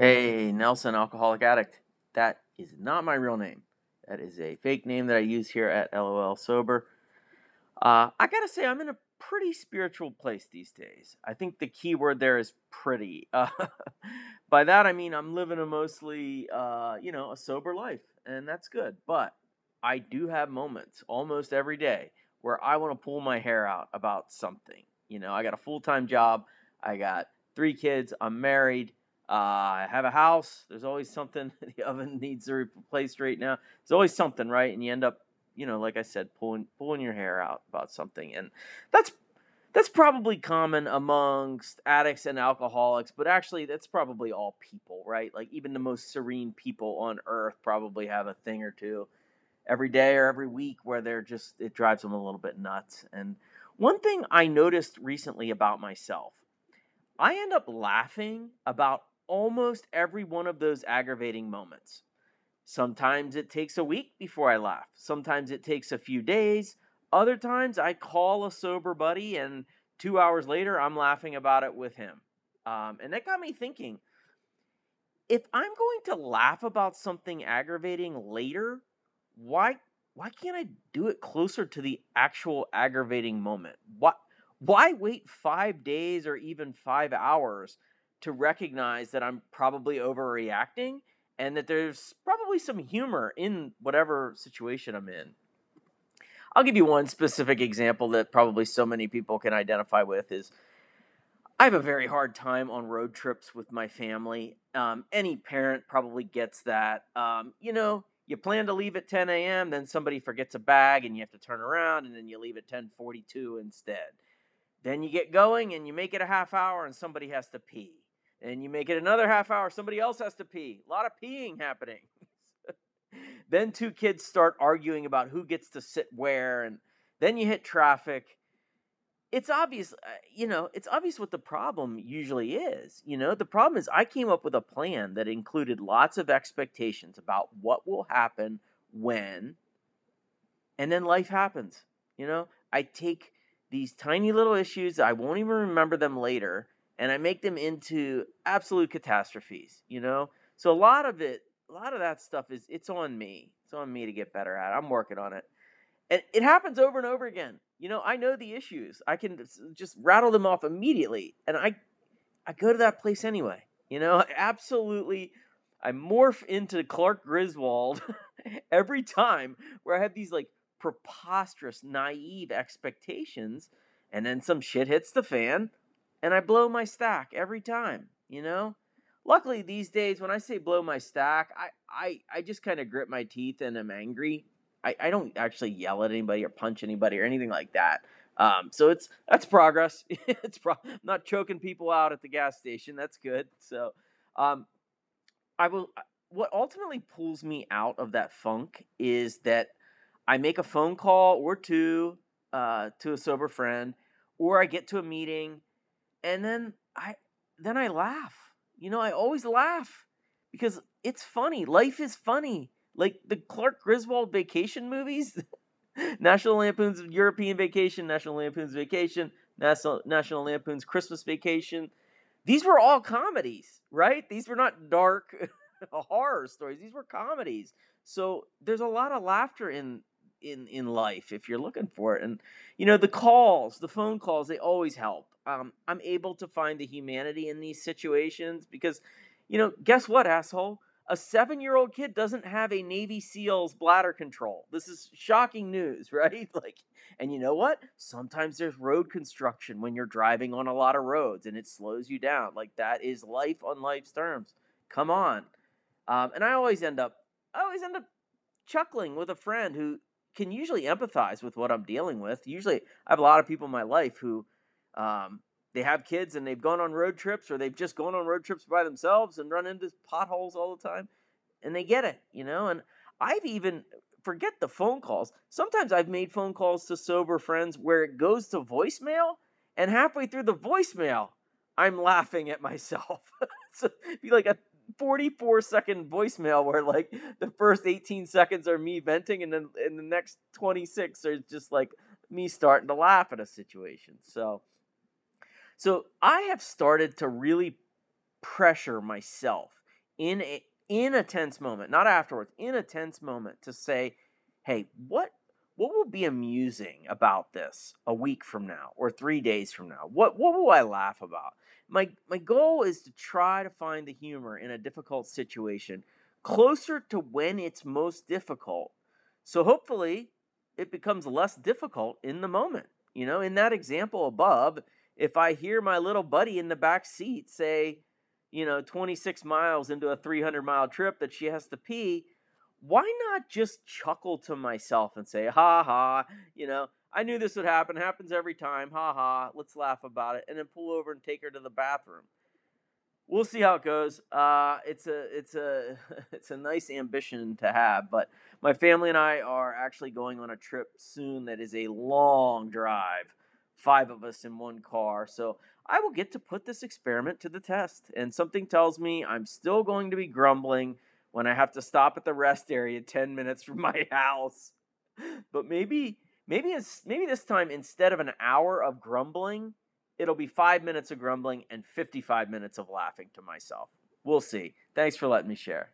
Hey, Nelson, alcoholic addict. That is not my real name. That is a fake name that I use here at LOL Sober. Uh, I gotta say, I'm in a pretty spiritual place these days. I think the key word there is pretty. Uh, by that, I mean I'm living a mostly, uh, you know, a sober life, and that's good. But I do have moments almost every day where I want to pull my hair out about something. You know, I got a full time job, I got three kids, I'm married. Uh, I have a house. There's always something. The oven needs to be replaced right now. There's always something, right? And you end up, you know, like I said, pulling pulling your hair out about something, and that's that's probably common amongst addicts and alcoholics. But actually, that's probably all people, right? Like even the most serene people on earth probably have a thing or two every day or every week where they're just it drives them a little bit nuts. And one thing I noticed recently about myself, I end up laughing about almost every one of those aggravating moments. Sometimes it takes a week before I laugh. Sometimes it takes a few days. Other times I call a sober buddy and two hours later I'm laughing about it with him. Um, and that got me thinking if I'm going to laugh about something aggravating later, why why can't I do it closer to the actual aggravating moment? Why why wait 5 days or even 5 hours to recognize that I'm probably overreacting and that there's probably some humor in whatever situation I'm in. I'll give you one specific example that probably so many people can identify with is I have a very hard time on road trips with my family. Um, any parent probably gets that. Um, you know, you plan to leave at 10 a.m., then somebody forgets a bag and you have to turn around and then you leave at 10:42 instead. Then you get going and you make it a half hour and somebody has to pee and you make it another half hour, somebody else has to pee. A lot of peeing happening. then two kids start arguing about who gets to sit where, and then you hit traffic. It's obvious, uh, you know, it's obvious what the problem usually is. You know, the problem is I came up with a plan that included lots of expectations about what will happen when, and then life happens. You know, I take these tiny little issues, I won't even remember them later, and I make them into absolute catastrophes, you know? So a lot of it, a lot of that stuff is it's on me. It's on me to get better at. I'm working on it. And it happens over and over again. You know, I know the issues. I can just rattle them off immediately and I I go to that place anyway. You know, absolutely I morph into Clark Griswold every time where I have these like preposterous naive expectations and then some shit hits the fan and I blow my stack every time, you know? Luckily these days when I say blow my stack, I I, I just kind of grit my teeth and I'm angry. I, I don't actually yell at anybody or punch anybody or anything like that. Um, so it's that's progress. it's pro- I'm not choking people out at the gas station. That's good. So um, I will. What ultimately pulls me out of that funk is that I make a phone call or two uh, to a sober friend, or I get to a meeting and then I then I laugh. You know, I always laugh because it's funny. Life is funny. Like the Clark Griswold vacation movies, National Lampoon's European Vacation, National Lampoon's Vacation, National National Lampoon's Christmas Vacation. These were all comedies, right? These were not dark horror stories. These were comedies. So there's a lot of laughter in in in life if you're looking for it. And you know, the calls, the phone calls, they always help. Um, I'm able to find the humanity in these situations because, you know, guess what, asshole? A seven year old kid doesn't have a Navy SEAL's bladder control. This is shocking news, right? Like, and you know what? Sometimes there's road construction when you're driving on a lot of roads and it slows you down. Like, that is life on life's terms. Come on. Um, and I always end up, I always end up chuckling with a friend who can usually empathize with what I'm dealing with. Usually, I have a lot of people in my life who um, they have kids and they've gone on road trips or they've just gone on road trips by themselves and run into potholes all the time and they get it, you know. And I've even forget the phone calls. Sometimes I've made phone calls to sober friends where it goes to voicemail, and halfway through the voicemail, I'm laughing at myself. so be like a 44 second voicemail where like the first 18 seconds are me venting, and then in the next 26 are just like me starting to laugh at a situation. So so I have started to really pressure myself in a in a tense moment, not afterwards, in a tense moment to say, "Hey, what what will be amusing about this a week from now or 3 days from now? What what will I laugh about?" My my goal is to try to find the humor in a difficult situation closer to when it's most difficult. So hopefully it becomes less difficult in the moment. You know, in that example above, if I hear my little buddy in the back seat say, you know, 26 miles into a 300 mile trip that she has to pee, why not just chuckle to myself and say, ha ha, you know, I knew this would happen. Happens every time. Ha ha. Let's laugh about it. And then pull over and take her to the bathroom. We'll see how it goes. Uh, it's a it's a it's a nice ambition to have, but my family and I are actually going on a trip soon that is a long drive, five of us in one car. So I will get to put this experiment to the test. And something tells me I'm still going to be grumbling when I have to stop at the rest area 10 minutes from my house. But maybe maybe it's maybe this time instead of an hour of grumbling, it'll be 5 minutes of grumbling and 55 minutes of laughing to myself. We'll see. Thanks for letting me share.